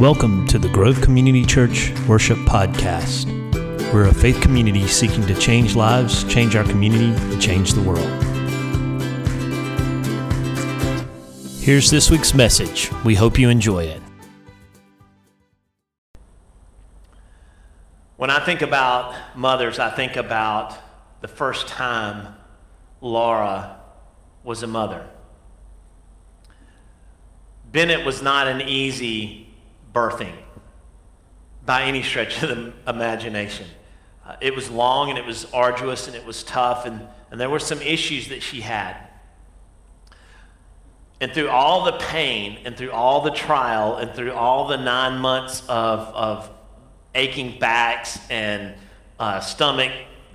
Welcome to the Grove Community Church Worship Podcast. We're a faith community seeking to change lives, change our community, and change the world. Here's this week's message. We hope you enjoy it. When I think about mothers, I think about the first time Laura was a mother. Bennett was not an easy birthing by any stretch of the imagination. Uh, it was long and it was arduous and it was tough, and, and there were some issues that she had. And through all the pain and through all the trial and through all the nine months of, of aching backs and uh, stomach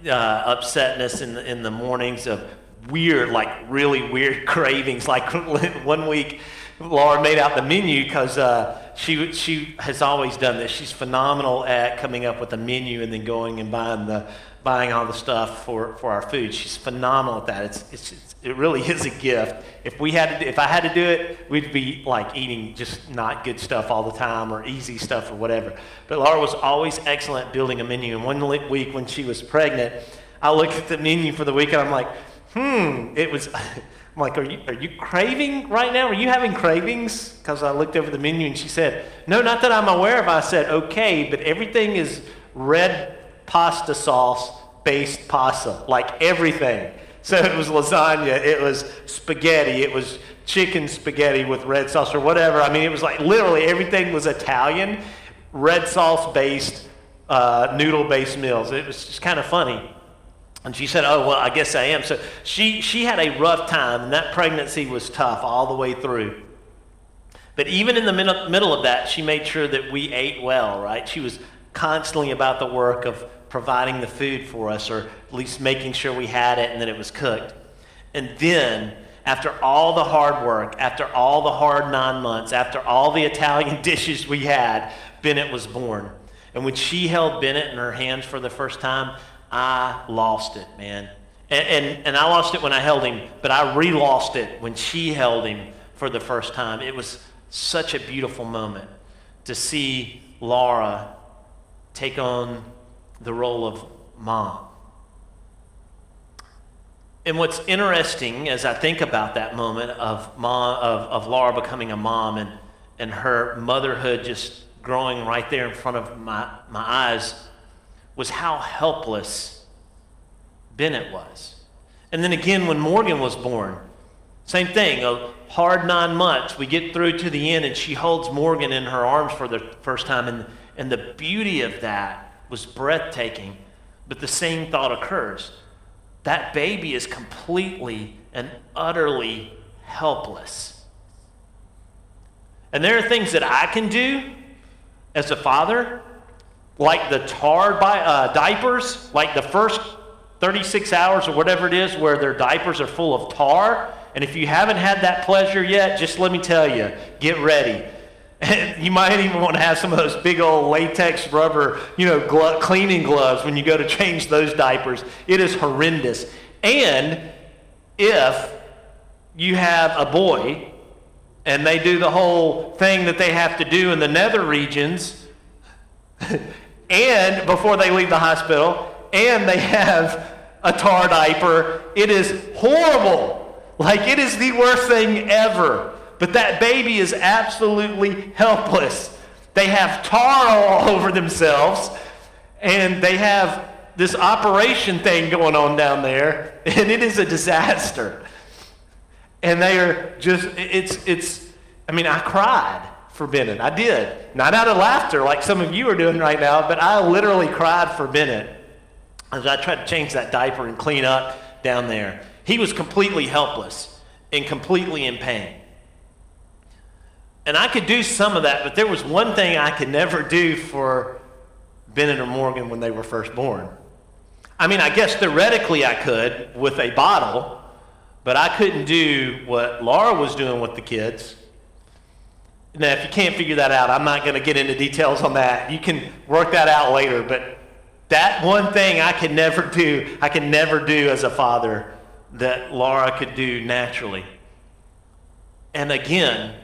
uh, upsetness in the, in the mornings of weird, like really weird cravings. Like one week, Laura made out the menu because uh, she, she has always done this. She's phenomenal at coming up with a menu and then going and buying, the, buying all the stuff for, for our food. She's phenomenal at that. It's, it's, it's, it really is a gift. If, we had to, if I had to do it, we'd be like eating just not good stuff all the time or easy stuff or whatever. But Laura was always excellent at building a menu. And one week when she was pregnant, I looked at the menu for the week and I'm like, hmm, it was. I'm like, are you, are you craving right now? Are you having cravings? Because I looked over the menu and she said, No, not that I'm aware of. I said, Okay, but everything is red pasta sauce based pasta, like everything. So it was lasagna, it was spaghetti, it was chicken spaghetti with red sauce or whatever. I mean, it was like literally everything was Italian, red sauce based, uh, noodle based meals. It was just kind of funny. And she said, Oh, well, I guess I am. So she, she had a rough time, and that pregnancy was tough all the way through. But even in the middle of that, she made sure that we ate well, right? She was constantly about the work of providing the food for us, or at least making sure we had it and that it was cooked. And then, after all the hard work, after all the hard nine months, after all the Italian dishes we had, Bennett was born. And when she held Bennett in her hands for the first time, I lost it, man. And, and, and I lost it when I held him, but I re lost it when she held him for the first time. It was such a beautiful moment to see Laura take on the role of mom. And what's interesting as I think about that moment of, mom, of, of Laura becoming a mom and, and her motherhood just growing right there in front of my, my eyes was how helpless Bennett was. And then again, when Morgan was born, same thing, a hard nine months. We get through to the end, and she holds Morgan in her arms for the first time. And, and the beauty of that was breathtaking. But the same thought occurs that baby is completely and utterly helpless. And there are things that I can do as a father like the tar by, uh, diapers, like the first 36 hours or whatever it is where their diapers are full of tar. And if you haven't had that pleasure yet, just let me tell you, get ready. you might even want to have some of those big old latex rubber, you know, glo- cleaning gloves when you go to change those diapers. It is horrendous. And if you have a boy and they do the whole thing that they have to do in the nether regions, and before they leave the hospital, and they have a tar diaper. It is horrible. Like, it is the worst thing ever. But that baby is absolutely helpless. They have tar all over themselves, and they have this operation thing going on down there, and it is a disaster. And they are just, it's, it's, I mean, I cried for Bennett. I did. Not out of laughter like some of you are doing right now, but I literally cried for Bennett as I tried to change that diaper and clean up down there. He was completely helpless and completely in pain. And I could do some of that, but there was one thing I could never do for Bennett or Morgan when they were first born. I mean, I guess theoretically I could with a bottle, but I couldn't do what Laura was doing with the kids now, if you can't figure that out, I'm not going to get into details on that. You can work that out later. But that one thing I can never do, I can never do as a father that Laura could do naturally. And again,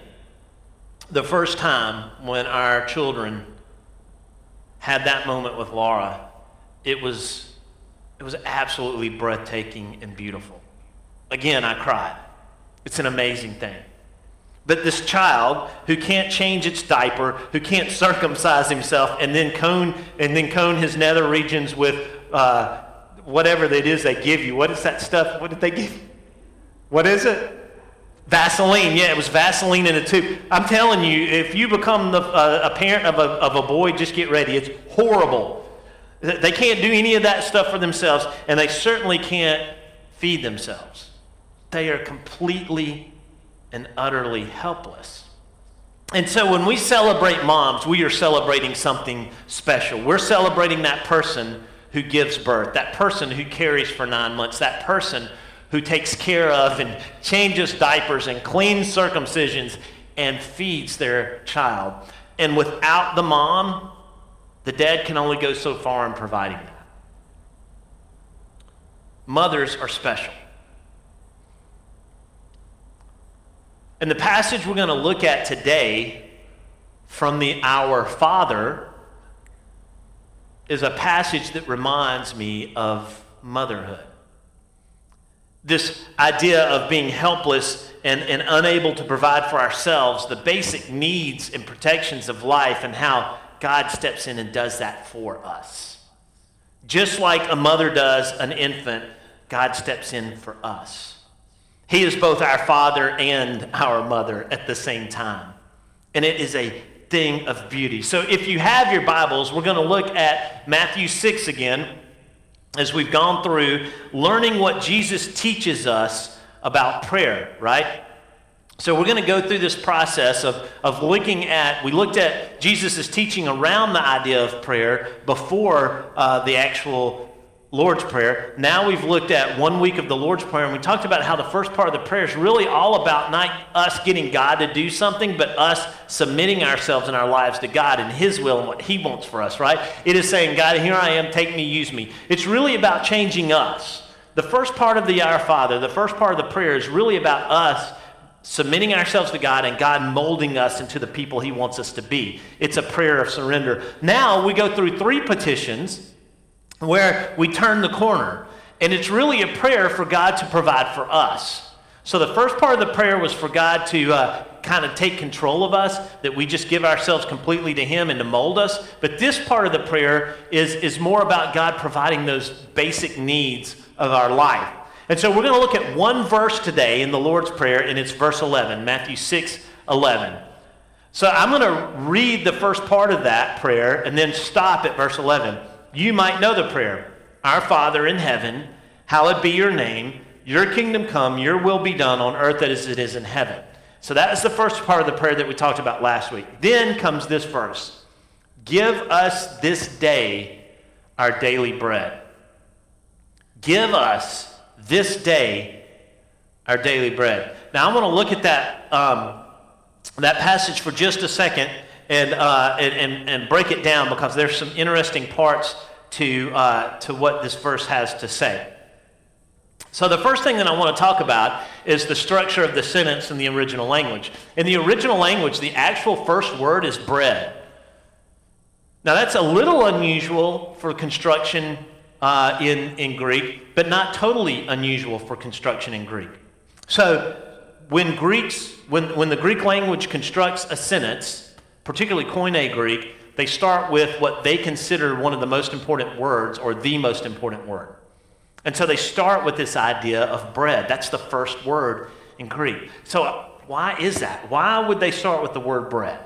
the first time when our children had that moment with Laura, it was, it was absolutely breathtaking and beautiful. Again, I cried. It's an amazing thing. But this child who can't change its diaper, who can't circumcise himself, and then cone and then cone his nether regions with uh, whatever it is they give you. What is that stuff? What did they give? You? What is it? Vaseline. Yeah, it was Vaseline in a tube. I'm telling you, if you become the, uh, a parent of a, of a boy, just get ready. It's horrible. They can't do any of that stuff for themselves, and they certainly can't feed themselves. They are completely and utterly helpless. And so when we celebrate moms, we are celebrating something special. We're celebrating that person who gives birth, that person who carries for nine months, that person who takes care of and changes diapers and cleans circumcisions and feeds their child. And without the mom, the dad can only go so far in providing that. Mothers are special. And the passage we're going to look at today from the Our Father is a passage that reminds me of motherhood. This idea of being helpless and, and unable to provide for ourselves the basic needs and protections of life, and how God steps in and does that for us. Just like a mother does an infant, God steps in for us. He is both our father and our mother at the same time. And it is a thing of beauty. So if you have your Bibles, we're going to look at Matthew 6 again as we've gone through learning what Jesus teaches us about prayer, right? So we're going to go through this process of, of looking at, we looked at Jesus' teaching around the idea of prayer before uh, the actual Lord's Prayer. Now we've looked at one week of the Lord's Prayer, and we talked about how the first part of the prayer is really all about not us getting God to do something, but us submitting ourselves and our lives to God and His will and what He wants for us, right? It is saying, God, here I am, take me, use me. It's really about changing us. The first part of the Our Father, the first part of the prayer is really about us submitting ourselves to God and God molding us into the people He wants us to be. It's a prayer of surrender. Now we go through three petitions where we turn the corner. And it's really a prayer for God to provide for us. So the first part of the prayer was for God to uh, kind of take control of us, that we just give ourselves completely to Him and to mold us. But this part of the prayer is, is more about God providing those basic needs of our life. And so we're going to look at one verse today in the Lord's Prayer, and it's verse 11, Matthew 6 11. So I'm going to read the first part of that prayer and then stop at verse 11 you might know the prayer Our Father in heaven, hallowed be your name. Your kingdom come, your will be done on earth as it is in heaven. So that is the first part of the prayer that we talked about last week. Then comes this verse Give us this day our daily bread. Give us this day our daily bread. Now, I want to look at that, um, that passage for just a second and, uh, and, and, and, break it down because there's some interesting parts to, uh, to what this verse has to say. So, the first thing that I want to talk about is the structure of the sentence in the original language. In the original language, the actual first word is bread. Now, that's a little unusual for construction uh, in, in Greek, but not totally unusual for construction in Greek. So, when Greeks, when, when the Greek language constructs a sentence, particularly Koine Greek, they start with what they consider one of the most important words or the most important word. And so they start with this idea of bread. That's the first word in Greek. So why is that? Why would they start with the word bread?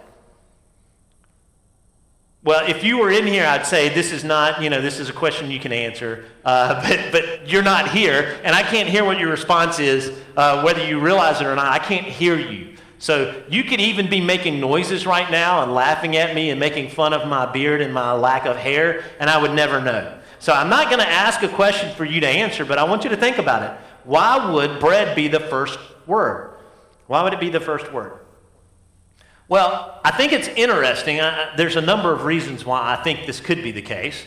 Well, if you were in here, I'd say this is not, you know, this is a question you can answer, uh, but, but you're not here, and I can't hear what your response is, uh, whether you realize it or not. I can't hear you. So you could even be making noises right now and laughing at me and making fun of my beard and my lack of hair, and I would never know. So I'm not going to ask a question for you to answer, but I want you to think about it. Why would bread be the first word? Why would it be the first word? Well, I think it's interesting. I, there's a number of reasons why I think this could be the case.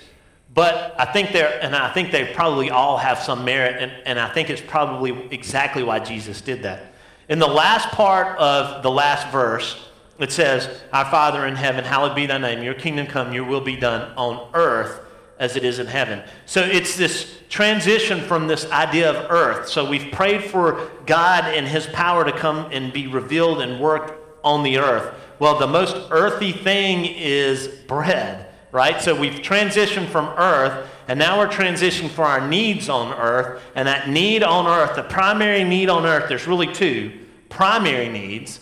But I think there, and I think they probably all have some merit, and, and I think it's probably exactly why Jesus did that. In the last part of the last verse, it says, Our Father in heaven, hallowed be thy name. Your kingdom come, your will be done on earth as it is in heaven. So it's this transition from this idea of earth. So we've prayed for God and his power to come and be revealed and work on the earth. Well, the most earthy thing is bread, right? So we've transitioned from earth, and now we're transitioning for our needs on earth. And that need on earth, the primary need on earth, there's really two primary needs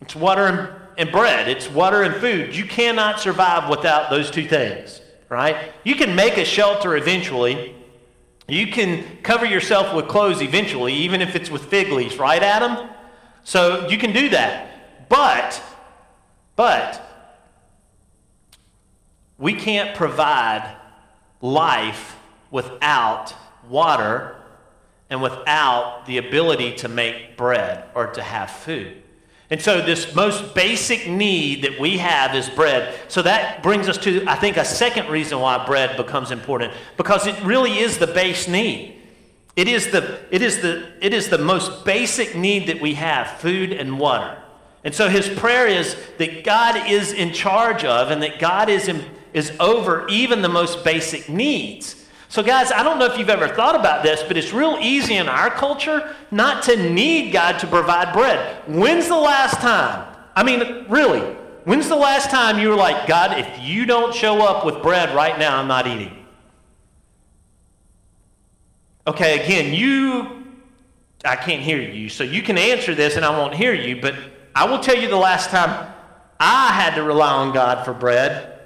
it's water and, bread, it's water and food. You cannot survive without those two things, right? You can make a shelter eventually. You can cover yourself with clothes eventually, even if it's with fig leaves, right, Adam? So you can do that. But, but, we can't provide life without water and without the ability to make bread or to have food. And so, this most basic need that we have is bread. So, that brings us to, I think, a second reason why bread becomes important because it really is the base need. It is the, it is the, it is the most basic need that we have food and water. And so, his prayer is that God is in charge of and that God is, in, is over even the most basic needs. So, guys, I don't know if you've ever thought about this, but it's real easy in our culture not to need God to provide bread. When's the last time? I mean, really, when's the last time you were like, God, if you don't show up with bread right now, I'm not eating? Okay, again, you, I can't hear you, so you can answer this and I won't hear you, but I will tell you the last time I had to rely on God for bread.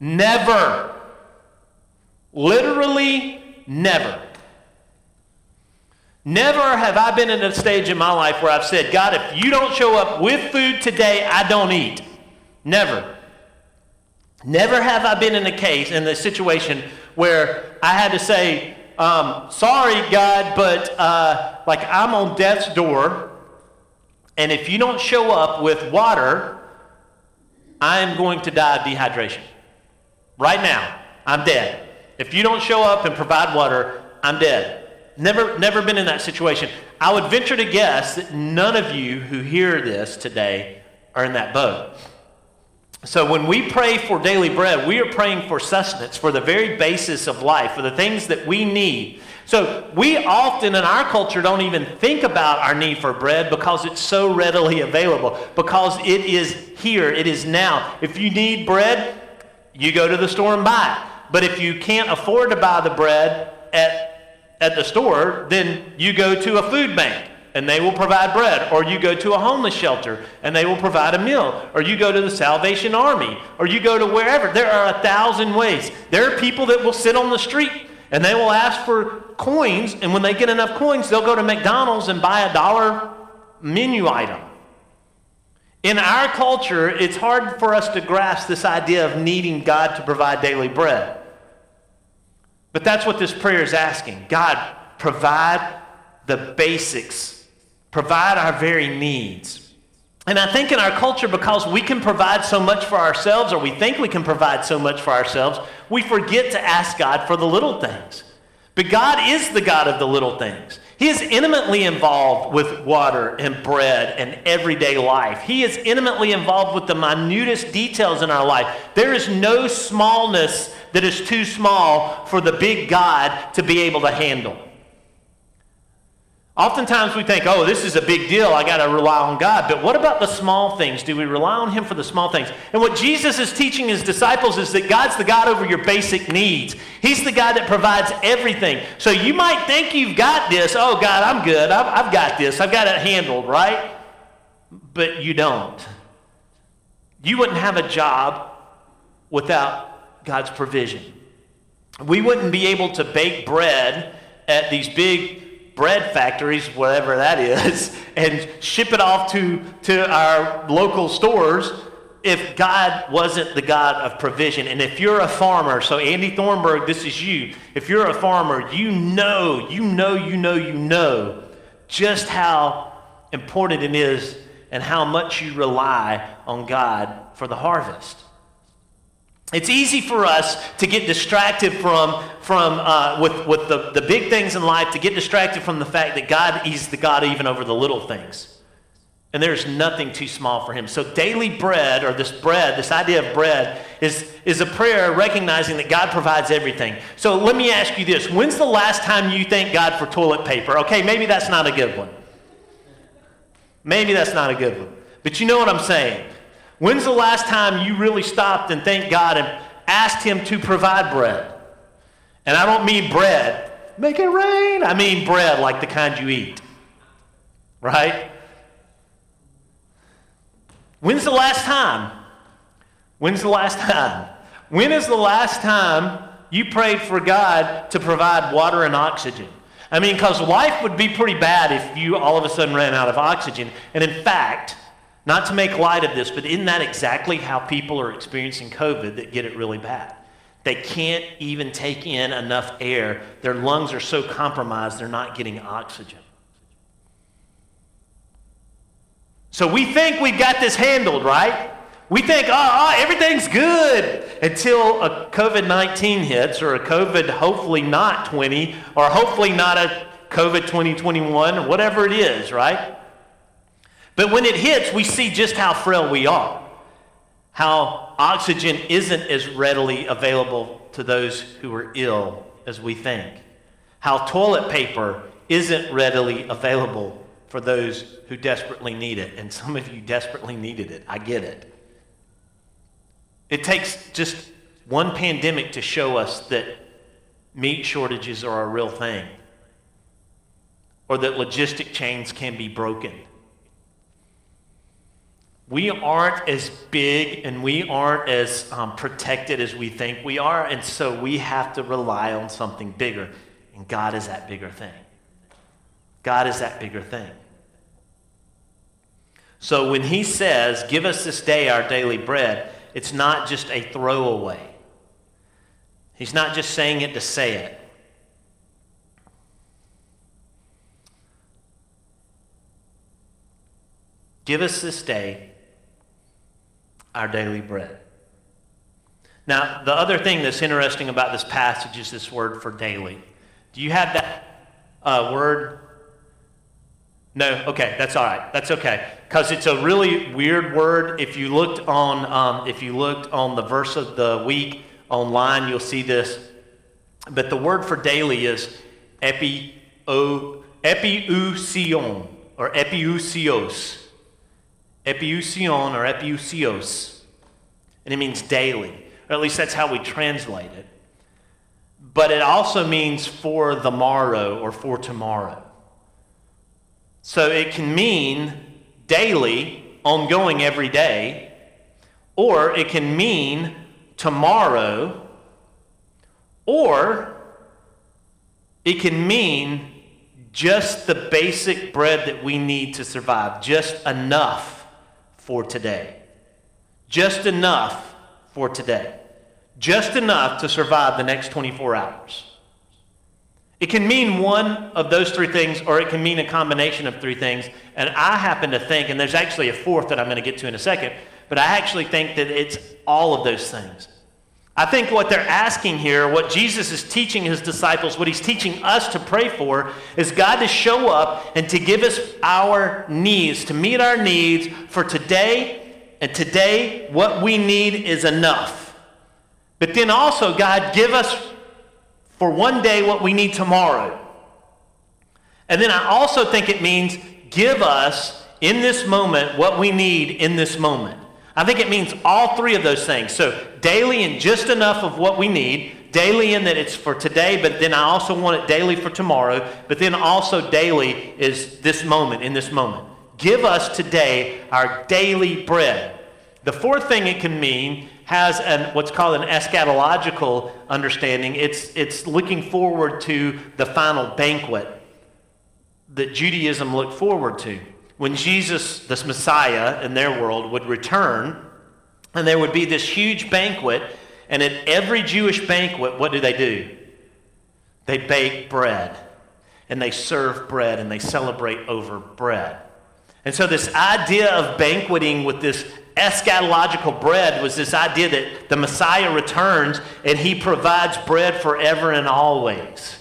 Never. Literally never. Never have I been in a stage in my life where I've said, God, if you don't show up with food today, I don't eat. Never. Never have I been in a case, in a situation where I had to say, um, sorry, God, but uh, like I'm on death's door, and if you don't show up with water, I am going to die of dehydration. Right now, I'm dead. If you don't show up and provide water, I'm dead. Never, never been in that situation. I would venture to guess that none of you who hear this today are in that boat. So when we pray for daily bread, we are praying for sustenance, for the very basis of life, for the things that we need. So we often in our culture don't even think about our need for bread because it's so readily available, because it is here, it is now. If you need bread, you go to the store and buy it. But if you can't afford to buy the bread at, at the store, then you go to a food bank and they will provide bread. Or you go to a homeless shelter and they will provide a meal. Or you go to the Salvation Army. Or you go to wherever. There are a thousand ways. There are people that will sit on the street and they will ask for coins. And when they get enough coins, they'll go to McDonald's and buy a dollar menu item. In our culture, it's hard for us to grasp this idea of needing God to provide daily bread. But that's what this prayer is asking God, provide the basics, provide our very needs. And I think in our culture, because we can provide so much for ourselves, or we think we can provide so much for ourselves, we forget to ask God for the little things. But God is the God of the little things. He is intimately involved with water and bread and everyday life. He is intimately involved with the minutest details in our life. There is no smallness that is too small for the big God to be able to handle. Oftentimes we think, oh, this is a big deal. I got to rely on God. But what about the small things? Do we rely on Him for the small things? And what Jesus is teaching His disciples is that God's the God over your basic needs. He's the God that provides everything. So you might think you've got this. Oh, God, I'm good. I've, I've got this. I've got it handled, right? But you don't. You wouldn't have a job without God's provision. We wouldn't be able to bake bread at these big bread factories, whatever that is, and ship it off to, to our local stores if God wasn't the God of provision. And if you're a farmer, so Andy Thornburg, this is you. If you're a farmer, you know, you know, you know, you know just how important it is and how much you rely on God for the harvest. It's easy for us to get distracted from, from uh, with, with the, the big things in life, to get distracted from the fact that God is the God even over the little things. And there's nothing too small for him. So, daily bread, or this bread, this idea of bread, is, is a prayer recognizing that God provides everything. So, let me ask you this When's the last time you thank God for toilet paper? Okay, maybe that's not a good one. Maybe that's not a good one. But you know what I'm saying. When's the last time you really stopped and thanked God and asked Him to provide bread? And I don't mean bread, make it rain. I mean bread like the kind you eat. Right? When's the last time? When's the last time? When is the last time you prayed for God to provide water and oxygen? I mean, because life would be pretty bad if you all of a sudden ran out of oxygen. And in fact, not to make light of this, but isn't that exactly how people are experiencing COVID that get it really bad? They can't even take in enough air. Their lungs are so compromised, they're not getting oxygen. So we think we've got this handled, right? We think, oh, oh everything's good until a COVID 19 hits or a COVID hopefully not 20 or hopefully not a COVID 2021 or whatever it is, right? But when it hits, we see just how frail we are, how oxygen isn't as readily available to those who are ill as we think, how toilet paper isn't readily available for those who desperately need it. And some of you desperately needed it. I get it. It takes just one pandemic to show us that meat shortages are a real thing or that logistic chains can be broken. We aren't as big and we aren't as um, protected as we think we are, and so we have to rely on something bigger. And God is that bigger thing. God is that bigger thing. So when he says, Give us this day our daily bread, it's not just a throwaway. He's not just saying it to say it. Give us this day our daily bread. Now, the other thing that's interesting about this passage is this word for daily. Do you have that uh, word no, okay, that's all right. That's okay, because it's a really weird word. If you looked on, um, if you looked on the verse of the week online, you'll see this. But the word for daily is epi o epiousion or epiousios, epiousion or epiousios, and it means daily, or at least that's how we translate it. But it also means for the morrow or for tomorrow. So it can mean daily, ongoing every day, or it can mean tomorrow, or it can mean just the basic bread that we need to survive, just enough for today. Just enough for today. Just enough to survive the next 24 hours. It can mean one of those three things, or it can mean a combination of three things. And I happen to think, and there's actually a fourth that I'm going to get to in a second, but I actually think that it's all of those things. I think what they're asking here, what Jesus is teaching his disciples, what he's teaching us to pray for, is God to show up and to give us our needs, to meet our needs for today. And today, what we need is enough. But then also, God, give us for one day what we need tomorrow. And then I also think it means give us in this moment what we need in this moment. I think it means all three of those things. So daily and just enough of what we need, daily in that it's for today, but then I also want it daily for tomorrow, but then also daily is this moment, in this moment. Give us today our daily bread. The fourth thing it can mean has an, what's called an eschatological understanding. It's, it's looking forward to the final banquet that Judaism looked forward to. When Jesus, this Messiah in their world, would return, and there would be this huge banquet, and at every Jewish banquet, what do they do? They bake bread, and they serve bread, and they celebrate over bread. And so, this idea of banqueting with this eschatological bread was this idea that the Messiah returns and he provides bread forever and always.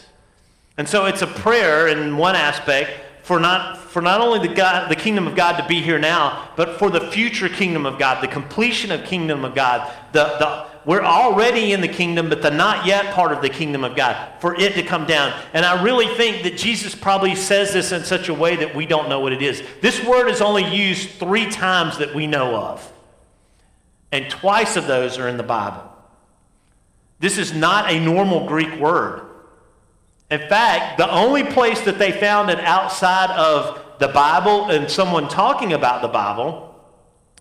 And so it's a prayer in one aspect for not for not only the, God, the kingdom of God to be here now, but for the future kingdom of God, the completion of kingdom of God. The, the, we're already in the kingdom, but the not yet part of the kingdom of God, for it to come down. And I really think that Jesus probably says this in such a way that we don't know what it is. This word is only used three times that we know of, and twice of those are in the Bible. This is not a normal Greek word. In fact, the only place that they found it outside of the Bible and someone talking about the Bible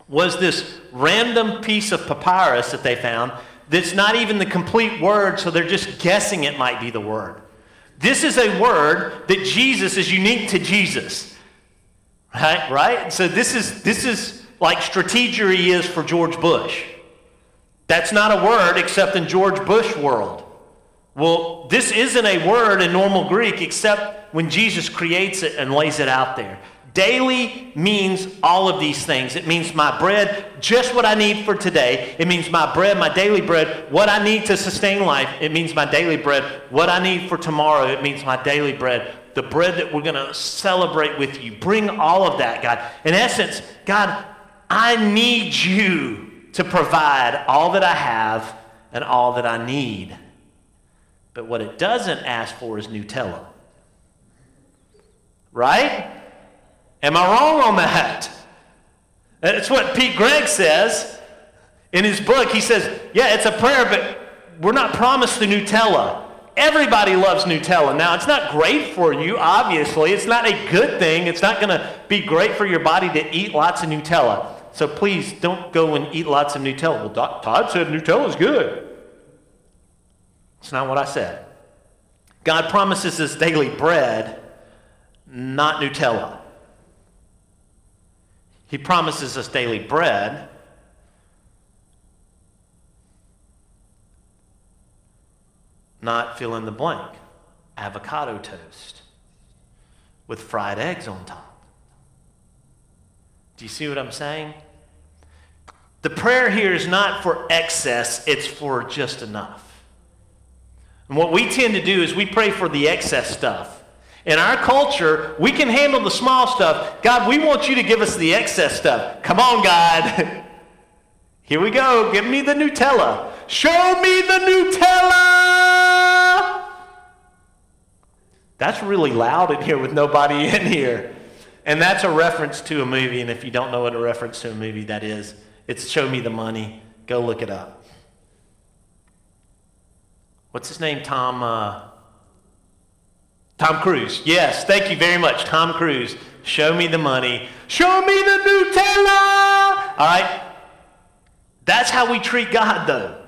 was this random piece of papyrus that they found that's not even the complete word, so they're just guessing it might be the word. This is a word that Jesus is unique to Jesus. Right? Right? So this is this is like strategery is for George Bush. That's not a word except in George Bush world. Well, this isn't a word in normal Greek except when Jesus creates it and lays it out there. Daily means all of these things. It means my bread, just what I need for today. It means my bread, my daily bread, what I need to sustain life. It means my daily bread, what I need for tomorrow. It means my daily bread, the bread that we're going to celebrate with you. Bring all of that, God. In essence, God, I need you to provide all that I have and all that I need. But what it doesn't ask for is Nutella. Right? Am I wrong on that? That's what Pete Greig says in his book. He says, yeah, it's a prayer, but we're not promised the Nutella. Everybody loves Nutella. Now, it's not great for you, obviously. It's not a good thing. It's not going to be great for your body to eat lots of Nutella. So please don't go and eat lots of Nutella. Well, Doc, Todd said Nutella is good. It's not what I said. God promises us daily bread, not Nutella. He promises us daily bread. Not fill in the blank. Avocado toast with fried eggs on top. Do you see what I'm saying? The prayer here is not for excess, it's for just enough. And what we tend to do is we pray for the excess stuff. In our culture, we can handle the small stuff. God, we want you to give us the excess stuff. Come on, God. Here we go. Give me the Nutella. Show me the Nutella. That's really loud in here with nobody in here. And that's a reference to a movie. And if you don't know what a reference to a movie that is, it's Show Me the Money. Go look it up. What's his name? Tom. Uh, Tom Cruise. Yes, thank you very much. Tom Cruise. Show me the money. Show me the Nutella. All right? That's how we treat God, though.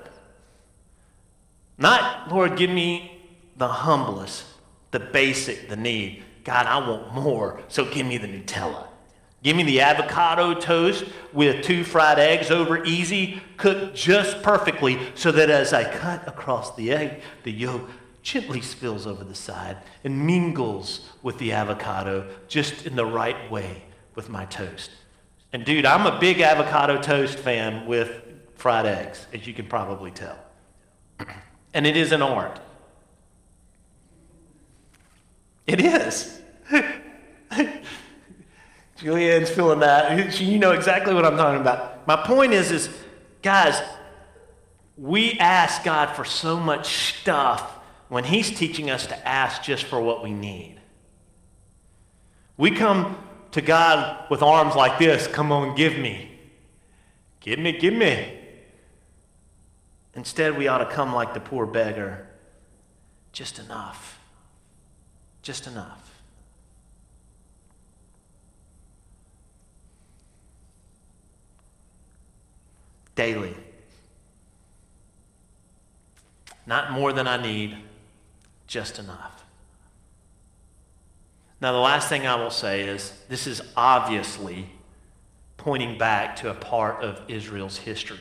Not, Lord, give me the humblest, the basic, the need. God, I want more, so give me the Nutella. Give me the avocado toast with two fried eggs over easy, cooked just perfectly, so that as I cut across the egg, the yolk gently spills over the side and mingles with the avocado just in the right way with my toast. And dude, I'm a big avocado toast fan with fried eggs, as you can probably tell. And it is an art. It is. Julianne's feeling that. You know exactly what I'm talking about. My point is, is guys, we ask God for so much stuff when He's teaching us to ask just for what we need. We come to God with arms like this come on, give me. Give me, give me. Instead, we ought to come like the poor beggar just enough. Just enough. Daily. Not more than I need, just enough. Now, the last thing I will say is this is obviously pointing back to a part of Israel's history.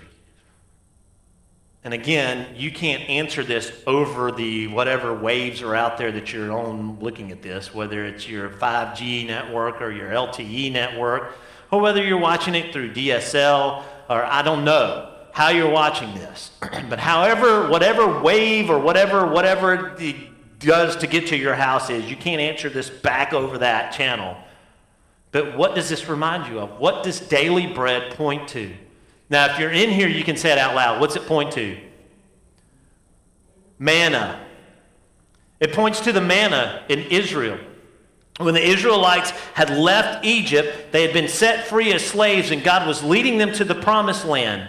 And again, you can't answer this over the whatever waves are out there that you're on looking at this, whether it's your 5G network or your LTE network, or whether you're watching it through DSL, or I don't know how you're watching this. but however, whatever wave or whatever, whatever the does to get to your house is. You can't answer this back over that channel. But what does this remind you of? What does daily bread point to? Now, if you're in here, you can say it out loud. What's it point to? Manna. It points to the manna in Israel. When the Israelites had left Egypt, they had been set free as slaves, and God was leading them to the promised land.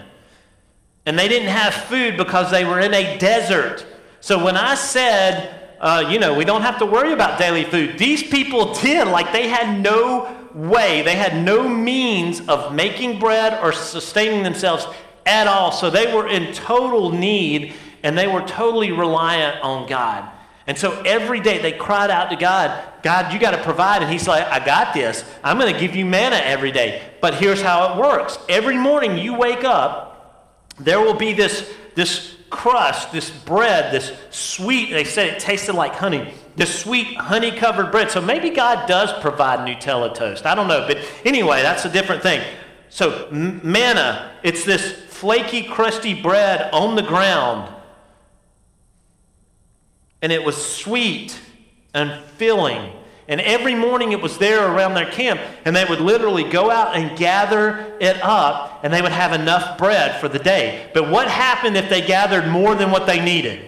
And they didn't have food because they were in a desert. So when I said, uh, you know, we don't have to worry about daily food, these people did. Like they had no way, they had no means of making bread or sustaining themselves at all. So they were in total need and they were totally reliant on God. And so every day they cried out to God, God, you got to provide. And He's like, I got this. I'm going to give you manna every day. But here's how it works every morning you wake up, there will be this, this crust, this bread, this sweet, they said it tasted like honey, this sweet honey covered bread. So maybe God does provide Nutella toast. I don't know. But anyway, that's a different thing. So manna, it's this flaky, crusty bread on the ground and it was sweet and filling. And every morning it was there around their camp, and they would literally go out and gather it up, and they would have enough bread for the day. But what happened if they gathered more than what they needed?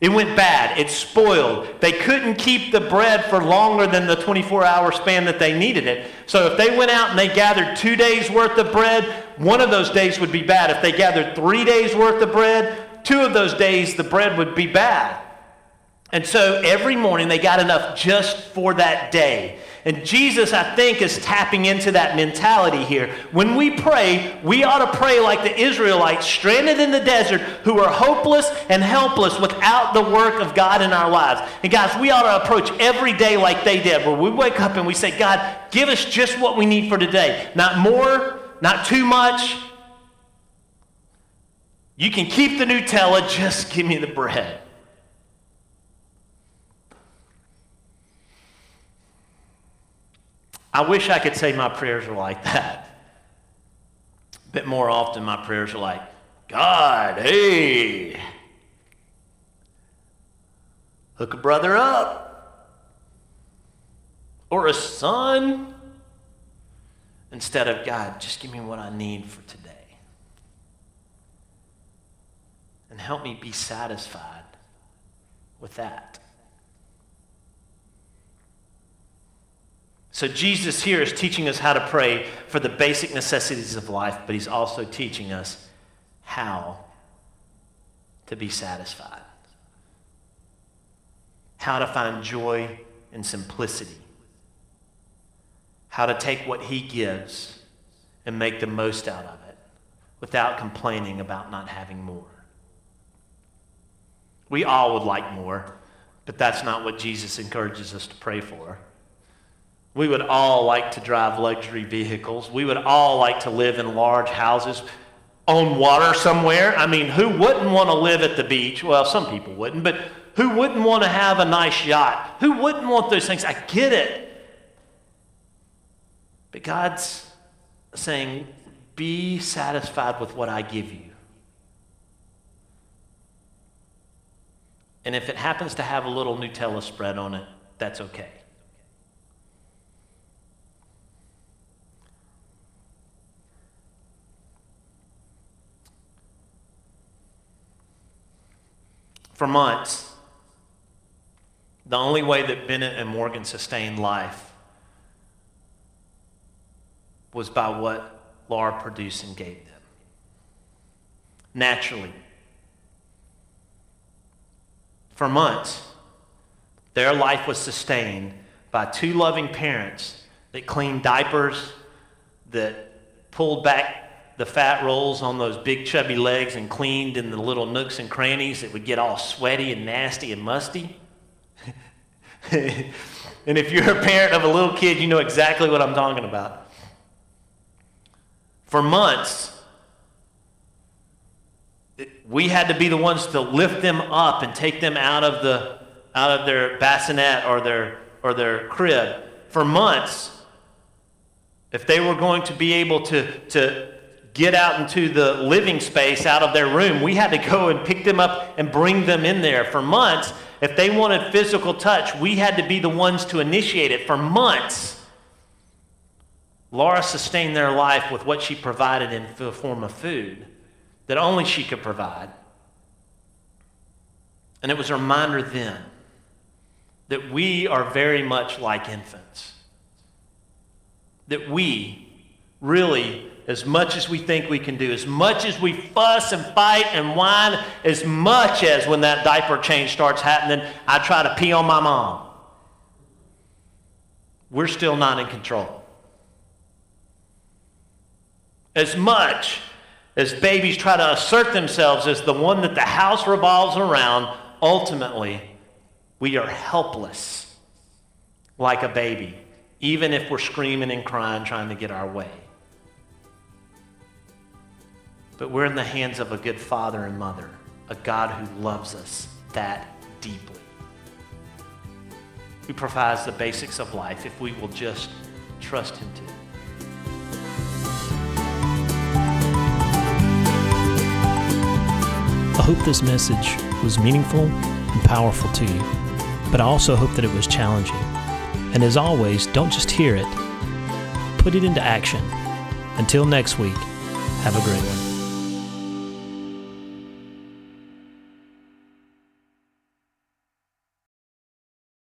It went bad. It spoiled. They couldn't keep the bread for longer than the 24 hour span that they needed it. So if they went out and they gathered two days worth of bread, one of those days would be bad. If they gathered three days worth of bread, two of those days the bread would be bad. And so every morning they got enough just for that day. And Jesus, I think, is tapping into that mentality here. When we pray, we ought to pray like the Israelites stranded in the desert who are hopeless and helpless without the work of God in our lives. And guys, we ought to approach every day like they did, where we wake up and we say, God, give us just what we need for today. Not more, not too much, you can keep the Nutella, just give me the bread. I wish I could say my prayers are like that. But more often, my prayers are like, God, hey, hook a brother up. Or a son. Instead of, God, just give me what I need for today. and help me be satisfied with that. So, Jesus here is teaching us how to pray for the basic necessities of life, but he's also teaching us how to be satisfied, how to find joy in simplicity, how to take what he gives and make the most out of it without complaining about not having more. We all would like more, but that's not what Jesus encourages us to pray for. We would all like to drive luxury vehicles. We would all like to live in large houses, own water somewhere. I mean, who wouldn't want to live at the beach? Well, some people wouldn't, but who wouldn't want to have a nice yacht? Who wouldn't want those things? I get it. But God's saying, be satisfied with what I give you. And if it happens to have a little Nutella spread on it, that's okay. For months, the only way that Bennett and Morgan sustained life was by what Laura produced and gave them. Naturally, for months, their life was sustained by two loving parents that cleaned diapers, that pulled back the fat rolls on those big chubby legs and cleaned in the little nooks and crannies that would get all sweaty and nasty and musty. and if you're a parent of a little kid, you know exactly what I'm talking about. For months, we had to be the ones to lift them up and take them out of the out of their bassinet or their or their crib for months if they were going to be able to to get out into the living space out of their room we had to go and pick them up and bring them in there for months if they wanted physical touch we had to be the ones to initiate it for months Laura sustained their life with what she provided in the form of food that only she could provide. And it was a reminder then that we are very much like infants. That we really, as much as we think we can do, as much as we fuss and fight and whine, as much as when that diaper change starts happening, I try to pee on my mom, we're still not in control. As much as babies try to assert themselves as the one that the house revolves around, ultimately, we are helpless like a baby, even if we're screaming and crying trying to get our way. But we're in the hands of a good father and mother, a God who loves us that deeply, who provides the basics of life if we will just trust Him to. I hope this message was meaningful and powerful to you, but I also hope that it was challenging. And as always, don't just hear it, put it into action. Until next week, have a great one.